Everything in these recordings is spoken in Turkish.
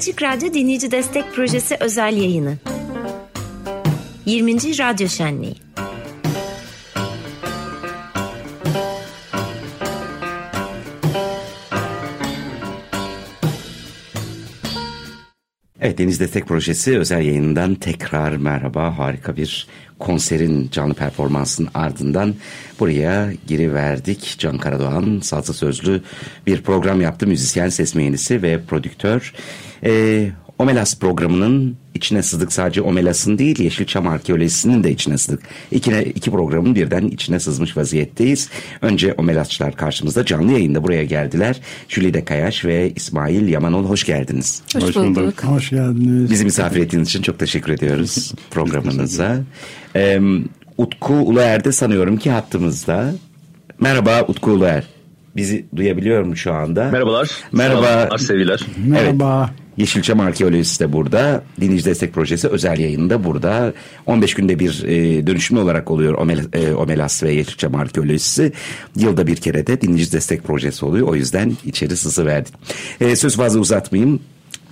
Açık Radyo Dinleyici Destek Projesi özel yayını. 20. Radyo Şenliği. Evet Deniz Destek Projesi özel yayınından tekrar merhaba. Harika bir konserin canlı performansın ardından buraya giriverdik. Can Karadoğan sazlı sözlü bir program yaptı. Müzisyen, ses mühendisi ve prodüktör. Ee, Omelas programının içine sızdık sadece Omelas'ın değil Yeşilçam Arkeolojisi'nin de içine sızdık. İki, iki programın birden içine sızmış vaziyetteyiz. Önce Omelasçılar karşımızda canlı yayında buraya geldiler. Jülide Kayaş ve İsmail Yamanol hoş geldiniz. Hoş, hoş bulduk. Hoş geldiniz. Bizi misafir ettiğiniz için çok teşekkür ediyoruz programınıza. Ee, Utku Uluer de sanıyorum ki hattımızda. Merhaba Utku Uluer. Bizi duyabiliyor mu şu anda? Merhabalar. Merhaba. Selamlar, sevgiler. Merhaba. Evet. Yeşilçam Arkeolojisi de burada. Dinleyici Destek Projesi özel yayında burada. 15 günde bir e, dönüşümlü olarak oluyor Omel, e, Omelas ve Yeşilçam Arkeolojisi. Yılda bir kere de Dinleyici Destek Projesi oluyor. O yüzden içeri sızı verdik. E, söz fazla uzatmayayım.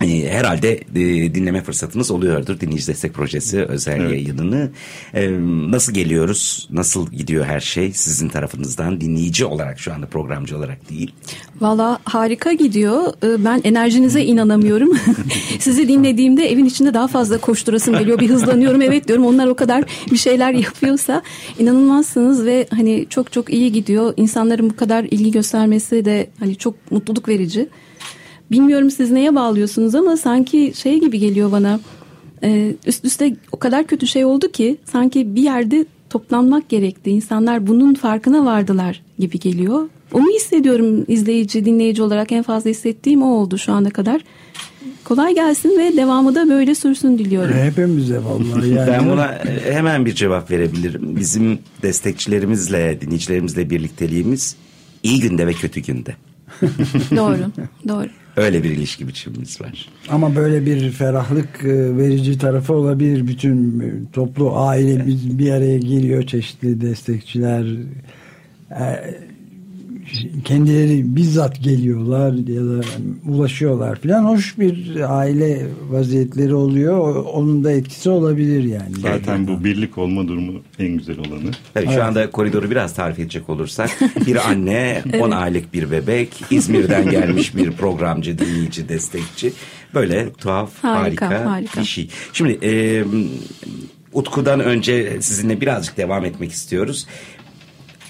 E, herhalde e, dinleme fırsatınız oluyordur Dinleyici Destek Projesi özel evet. yayınını. E, nasıl geliyoruz? Nasıl gidiyor her şey sizin tarafınızdan? Dinleyici olarak şu anda programcı olarak değil. Valla harika gidiyor. E, ben enerjinize inanamıyorum. Sizi dinlediğimde evin içinde daha fazla koşturasım geliyor. Bir hızlanıyorum. Evet diyorum onlar o kadar bir şeyler yapıyorsa inanılmazsınız ve hani çok çok iyi gidiyor. İnsanların bu kadar ilgi göstermesi de hani çok mutluluk verici. Bilmiyorum siz neye bağlıyorsunuz ama sanki şey gibi geliyor bana. Ee, üst üste o kadar kötü şey oldu ki sanki bir yerde toplanmak gerekti. İnsanlar bunun farkına vardılar gibi geliyor. Onu hissediyorum izleyici, dinleyici olarak en fazla hissettiğim o oldu şu ana kadar. Kolay gelsin ve devamı da böyle sürsün diliyorum. Hepimize vallahi yani. Ben buna hemen bir cevap verebilirim. Bizim destekçilerimizle, dinleyicilerimizle birlikteliğimiz iyi günde ve kötü günde. doğru, doğru. Öyle bir ilişki biçimimiz var. Ama böyle bir ferahlık e, verici tarafı olabilir. Bütün e, toplu aile bir araya geliyor. Çeşitli destekçiler e, kendileri bizzat geliyorlar ya da ulaşıyorlar filan hoş bir aile vaziyetleri oluyor. Onun da etkisi olabilir yani. Zaten bu birlik olma durumu en güzel olanı. Evet, şu anda koridoru biraz tarif edecek olursak bir anne, 10 evet. aylık bir bebek, İzmir'den gelmiş bir programcı, dinleyici, destekçi. Böyle tuhaf, harika, harika, harika. bir şey. Şimdi e, Utku'dan önce sizinle birazcık devam etmek istiyoruz.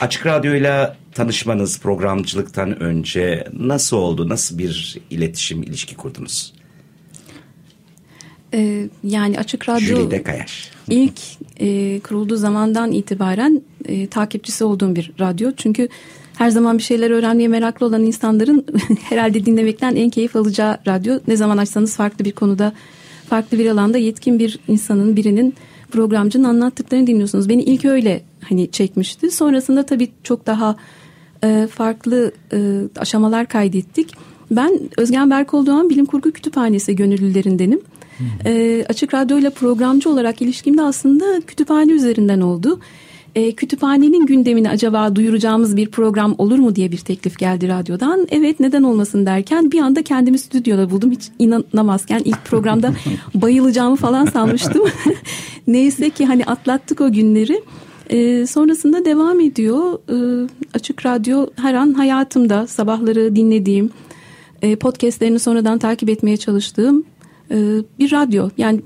Açık Radyo'yla tanışmanız programcılıktan önce nasıl oldu? Nasıl bir iletişim, ilişki kurdunuz? Ee, yani Açık Radyo Jülide Kayaş. ilk e, kurulduğu zamandan itibaren e, takipçisi olduğum bir radyo. Çünkü her zaman bir şeyler öğrenmeye meraklı olan insanların herhalde dinlemekten en keyif alacağı radyo. Ne zaman açsanız farklı bir konuda, farklı bir alanda yetkin bir insanın, birinin programcının anlattıklarını dinliyorsunuz. Beni ilk öyle hani çekmişti. Sonrasında tabii çok daha e, farklı e, aşamalar kaydettik. Ben Özgen Berkol Doğan Bilim Kurgu Kütüphanesi gönüllülerindenim. E, açık Radyo ile programcı olarak ilişkimde aslında kütüphane üzerinden oldu. E, kütüphanenin gündemini acaba duyuracağımız bir program olur mu diye bir teklif geldi radyodan. Evet neden olmasın derken bir anda kendimi stüdyoda buldum. Hiç inanamazken ilk programda bayılacağımı falan sanmıştım. Neyse ki hani atlattık o günleri. E, sonrasında devam ediyor. E, Açık Radyo her an hayatımda sabahları dinlediğim, e, podcastlerini sonradan takip etmeye çalıştığım e, bir radyo. Yani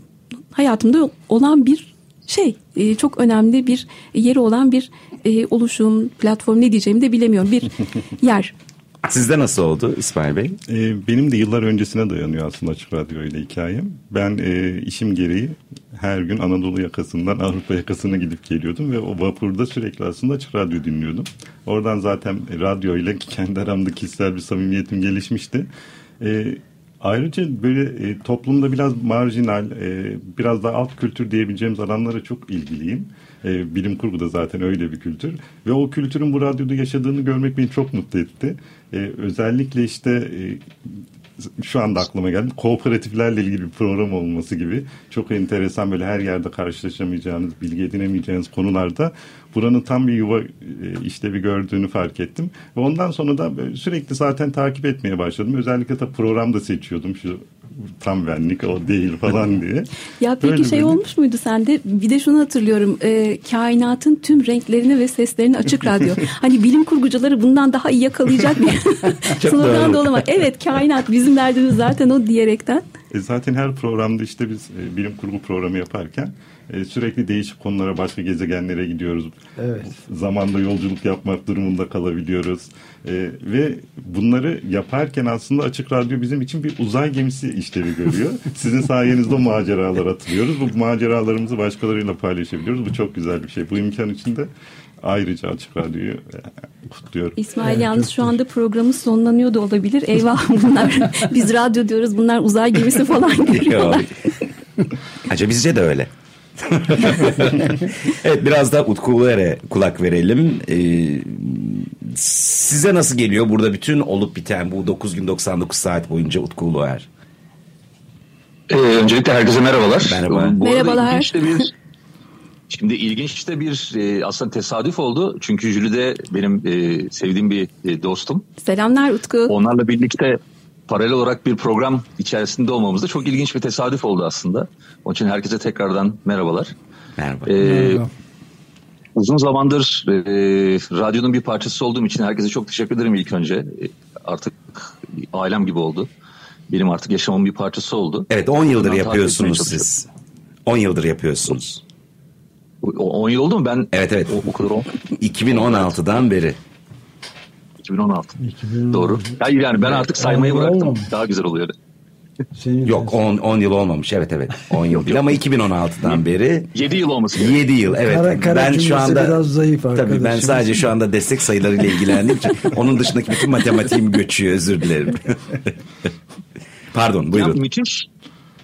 hayatımda olan bir şey, e, çok önemli bir yeri olan bir e, oluşum, platform ne diyeceğimi de bilemiyorum. Bir yer. Sizde nasıl oldu İsmail Bey? Ee, benim de yıllar öncesine dayanıyor aslında Açık Radyo ile hikayem. Ben e, işim gereği her gün Anadolu yakasından Avrupa yakasına gidip geliyordum ve o vapurda sürekli aslında Açık Radyo dinliyordum. Oradan zaten radyo ile kendi aramda kişisel bir samimiyetim gelişmişti. E, ayrıca böyle e, toplumda biraz marjinal, e, biraz daha alt kültür diyebileceğimiz alanlara çok ilgiliyim. E, bilim kurgu da zaten öyle bir kültür. Ve o kültürün bu radyoda yaşadığını görmek beni çok mutlu etti. E, özellikle işte e, şu anda aklıma geldi. Kooperatiflerle ilgili bir program olması gibi çok enteresan böyle her yerde karşılaşamayacağınız, bilgi edinemeyeceğiniz konularda buranın tam bir yuva e, işlevi gördüğünü fark ettim. Ve ondan sonra da sürekli zaten takip etmeye başladım. Özellikle de program da seçiyordum. Şu tam benlik o değil falan diye. ya peki böyle şey böyle... olmuş muydu sende? Bir de şunu hatırlıyorum. E, kainatın tüm renklerini ve seslerini açık radyo. hani bilim kurgucuları bundan daha iyi yakalayacak bir slogan da olamaz. Evet kainat bizim derdimiz zaten o diyerekten. E zaten her programda işte biz e, bilim kurgu programı yaparken e, sürekli değişik konulara, başka gezegenlere gidiyoruz. Evet. Zamanda yolculuk yapmak durumunda kalabiliyoruz. E, ve bunları yaparken aslında Açık Radyo bizim için bir uzay gemisi işlevi görüyor. Sizin sayenizde o maceralar atılıyoruz. Bu maceralarımızı başkalarıyla paylaşabiliyoruz. Bu çok güzel bir şey. Bu imkan içinde ayrıca Açık Radyo'yu e, kutluyorum. İsmail evet, yalnız şu anda programı sonlanıyor da olabilir. Eyvah bunlar biz radyo diyoruz bunlar uzay gemisi falan görüyorlar. Acaba bizce de öyle. evet biraz da Utku Uluer'e kulak verelim. Ee, size nasıl geliyor burada bütün olup biten bu 9 gün 99 saat boyunca Utku Uluer? Ee, öncelikle herkese merhabalar. Merhaba. Bu Merhabalar. Bir, şimdi ilginç de bir e, aslında tesadüf oldu. Çünkü Jüli'de benim e, sevdiğim bir e, dostum. Selamlar Utku. Onlarla birlikte paralel olarak bir program içerisinde olmamız da çok ilginç bir tesadüf oldu aslında. Onun için herkese tekrardan merhabalar. Merhaba. Ee, Merhaba. Uzun zamandır e, radyonun bir parçası olduğum için herkese çok teşekkür ederim ilk önce. E, artık ailem gibi oldu. Benim artık yaşamın bir parçası oldu. Evet 10 yıldır Ondan yapıyorsunuz siz. 10 yıldır yapıyorsunuz. 10 yıl oldu mu? Ben Evet evet. O, o kadar 2016'dan beri. 2016. 2016. Doğru. Hayır yani ben artık saymayı bıraktım. Olmamış. Daha güzel oluyor. Senin Yok 10 10 yıl olmamış. Evet evet. 10 yıl değil ama 2016'dan beri 7 yıl olması. 7 yıl evet. Kara, kara ben şu anda biraz zayıf Tabii ben sadece şu anda destek sayılarıyla ilgilendiğim için onun dışındaki bütün matematiğim göçüyor özür dilerim. Pardon buyurun. Ya, müthiş.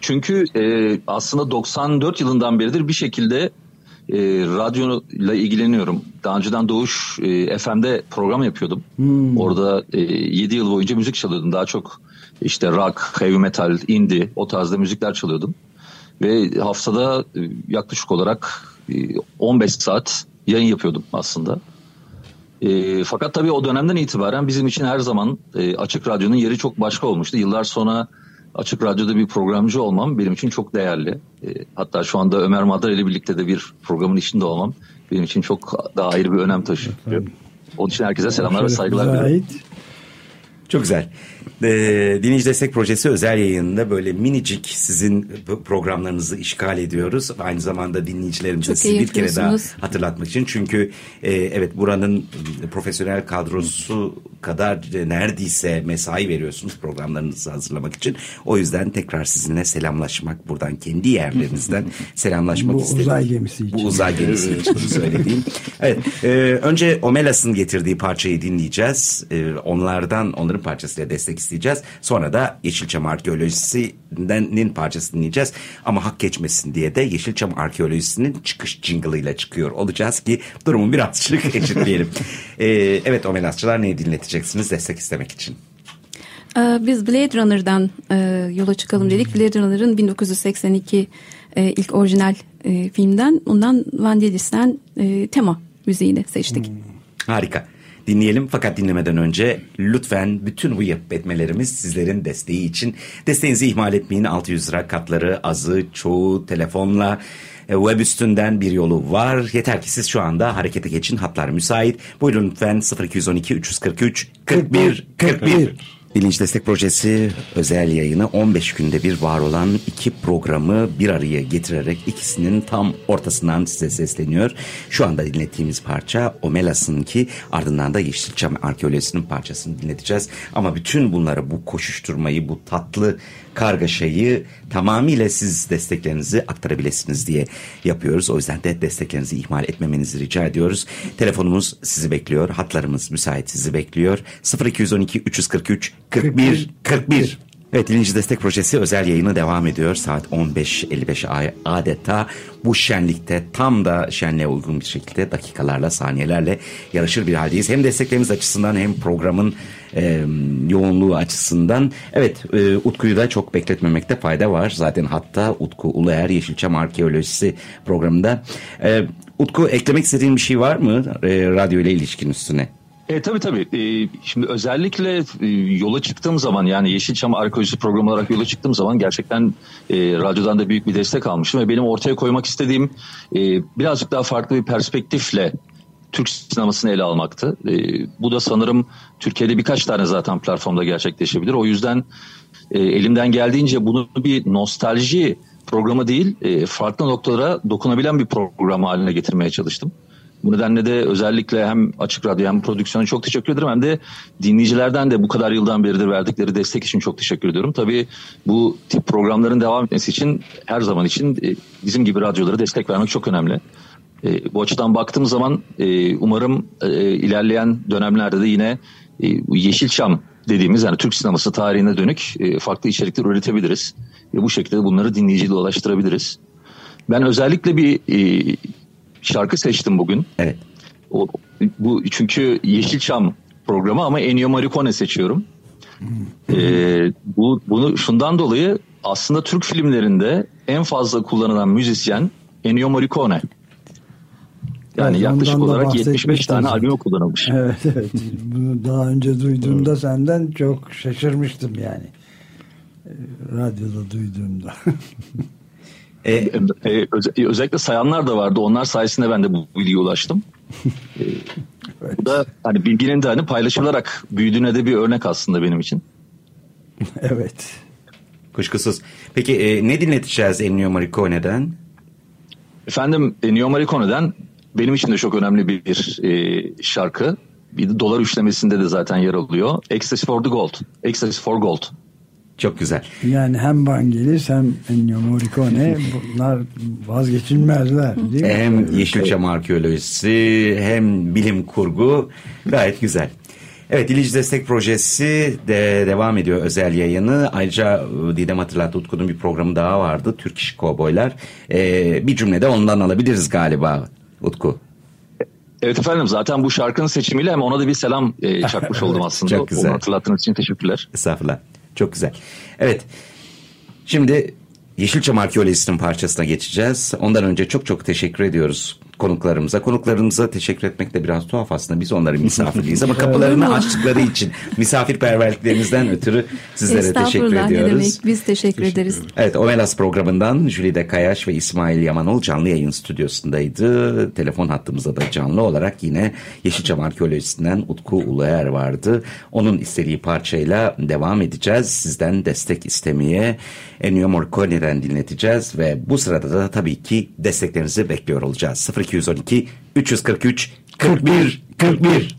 Çünkü e, aslında 94 yılından beridir bir şekilde e, radyoyla ilgileniyorum. Daha önceden Doğuş e, FM'de program yapıyordum. Hmm. Orada e, 7 yıl boyunca müzik çalıyordum. Daha çok işte rock, heavy metal, indie o tarzda müzikler çalıyordum. Ve haftada e, yaklaşık olarak e, 15 saat yayın yapıyordum aslında. E, fakat tabii o dönemden itibaren bizim için her zaman e, Açık Radyo'nun yeri çok başka olmuştu. Yıllar sonra Açık Radyo'da bir programcı olmam benim için çok değerli. E, hatta şu anda Ömer Madar ile birlikte de bir programın içinde olmam benim için çok daha ayrı bir önem taşıyor. Onun için herkese selamlar ve saygılar diliyorum. Çok güzel. E, Dinleyici Destek Projesi özel yayınında böyle minicik sizin programlarınızı işgal ediyoruz. Aynı zamanda dinleyicilerimize sizi bir kere daha hatırlatmak için. Çünkü e, evet buranın profesyonel kadrosu kadar neredeyse mesai veriyorsunuz programlarınızı hazırlamak için. O yüzden tekrar sizinle selamlaşmak buradan kendi yerlerinizden selamlaşmak Bu istedim. uzay gemisi için. Bu uzay gemisi için söylediğim. Evet. E, önce Omelas'ın getirdiği parçayı dinleyeceğiz. E, onlardan onların parçasıyla destek isteyeceğiz. Sonra da Yeşilçam Arkeolojisi'nin parçasını dinleyeceğiz. Ama hak geçmesin diye de Yeşilçam Arkeolojisi'nin çıkış jingle'ıyla çıkıyor olacağız ki durumu birazcık eşitleyelim. ee, evet Omelasçılar neyi dinleteceksiniz destek istemek için? Ee, biz Blade Runner'dan e, yola çıkalım dedik. Blade Runner'ın 1982 e, ilk orijinal e, filmden ondan Vangelis'ten tema müziğini seçtik. Hmm. Harika dinleyelim. Fakat dinlemeden önce lütfen bütün bu yapıp etmelerimiz sizlerin desteği için. Desteğinizi ihmal etmeyin. 600 lira katları azı çoğu telefonla e, web üstünden bir yolu var. Yeter ki siz şu anda harekete geçin. Hatlar müsait. Buyurun lütfen 0212 343 41 41. Bilinç Destek Projesi özel yayını 15 günde bir var olan iki programı bir araya getirerek ikisinin tam ortasından size sesleniyor. Şu anda dinlettiğimiz parça Omelas'ın ki ardından da Yeşilçam Arkeolojisi'nin parçasını dinleteceğiz. Ama bütün bunları bu koşuşturmayı bu tatlı kargaşayı tamamıyla siz desteklerinizi aktarabilirsiniz diye yapıyoruz. O yüzden de desteklerinizi ihmal etmemenizi rica ediyoruz. Telefonumuz sizi bekliyor. Hatlarımız müsait sizi bekliyor. 0212 343 41 41. Evet Bilinci Destek Projesi özel yayını devam ediyor. Saat 15.55 adeta bu şenlikte tam da şenliğe uygun bir şekilde dakikalarla saniyelerle yarışır bir haldeyiz. Hem desteklerimiz açısından hem programın e, yoğunluğu açısından. Evet e, Utku'yu da çok bekletmemekte fayda var. Zaten hatta Utku Uluer Yeşilçam Arkeolojisi programında. E, Utku eklemek istediğin bir şey var mı e, radyo ile ilişkin üstüne? E, tabii tabii. E, şimdi özellikle e, yola çıktığım zaman yani Yeşilçam Arkeolojisi programı olarak yola çıktığım zaman gerçekten e, radyodan da büyük bir destek almıştım ve benim ortaya koymak istediğim e, birazcık daha farklı bir perspektifle Türk sinemasını ele almaktı. E, bu da sanırım Türkiye'de birkaç tane zaten platformda gerçekleşebilir. O yüzden e, elimden geldiğince bunu bir nostalji programı değil, e, farklı noktalara dokunabilen bir program haline getirmeye çalıştım. Bu nedenle de özellikle hem Açık Radyo hem prodüksiyona çok teşekkür ederim hem de dinleyicilerden de bu kadar yıldan beridir verdikleri destek için çok teşekkür ediyorum. Tabii bu tip programların devam etmesi için her zaman için e, bizim gibi radyolara destek vermek çok önemli. E, bu açıdan baktığım zaman e, umarım ilerleyen dönemlerde de yine Yeşilçam dediğimiz yani Türk sineması tarihine dönük farklı içerikler üretebiliriz. Ve bu şekilde bunları dinleyiciyle ulaştırabiliriz. Ben özellikle bir şarkı seçtim bugün. Evet. O, bu çünkü Yeşilçam programı ama Ennio Morricone seçiyorum. Ee, bu bunu şundan dolayı aslında Türk filmlerinde en fazla kullanılan müzisyen Ennio Morricone. Yani evet, yaklaşık olarak 75 tane albüm kullanılmış. Evet evet. Bunu daha önce duyduğumda senden çok şaşırmıştım yani. Ee, radyoda duyduğumda. E, e, özellikle, özellikle sayanlar da vardı. Onlar sayesinde ben de bu bilgiye ulaştım. e, evet. Bu da hani bilginin de hani paylaşılarak büyüdüğüne de bir örnek aslında benim için. evet. Kuşkusuz. Peki e, ne dinleteceğiz Ennio Morricone'den? Efendim Ennio Morricone'den benim için de çok önemli bir, bir e, şarkı. Bir de dolar üçlemesinde de zaten yer alıyor. Ecstasy for the Gold. Ecstasy for Gold. Çok güzel. Yani hem Vangelis hem Ennio Morricone bunlar vazgeçilmezler değil mi? Hem Yeşilçam arkeolojisi hem bilim kurgu gayet güzel. Evet İlici Destek Projesi de devam ediyor özel yayını. Ayrıca e, Didem hatırlattı Utku'nun bir programı daha vardı. Türk İş Kovboylar. Ee, bir cümlede ondan alabiliriz galiba Utku. Evet efendim zaten bu şarkının seçimiyle hem ona da bir selam e, çakmış oldum aslında. Çok güzel. Onu hatırlattığınız için teşekkürler. Estağfurullah. Çok güzel. Evet. Şimdi Yeşilçam Arkeolojisi'nin parçasına geçeceğiz. Ondan önce çok çok teşekkür ediyoruz konuklarımıza. Konuklarımıza teşekkür etmek de biraz tuhaf aslında. Biz onların misafirliyiz ama kapılarını açtıkları için misafirperverliklerinizden ötürü sizlere teşekkür ediyoruz. Demek. Biz teşekkür, teşekkür ederiz. Evet Omelas programından Jülide Kayaş ve İsmail Yamanol canlı yayın stüdyosundaydı. Telefon hattımızda da canlı olarak yine Yeşilçam Arkeolojisi'nden Utku Uluer vardı. Onun istediği parçayla devam edeceğiz. Sizden destek istemeye Ennio Morricone'den dinleteceğiz ve bu sırada da tabii ki desteklerinizi bekliyor olacağız. 0212 343 41 41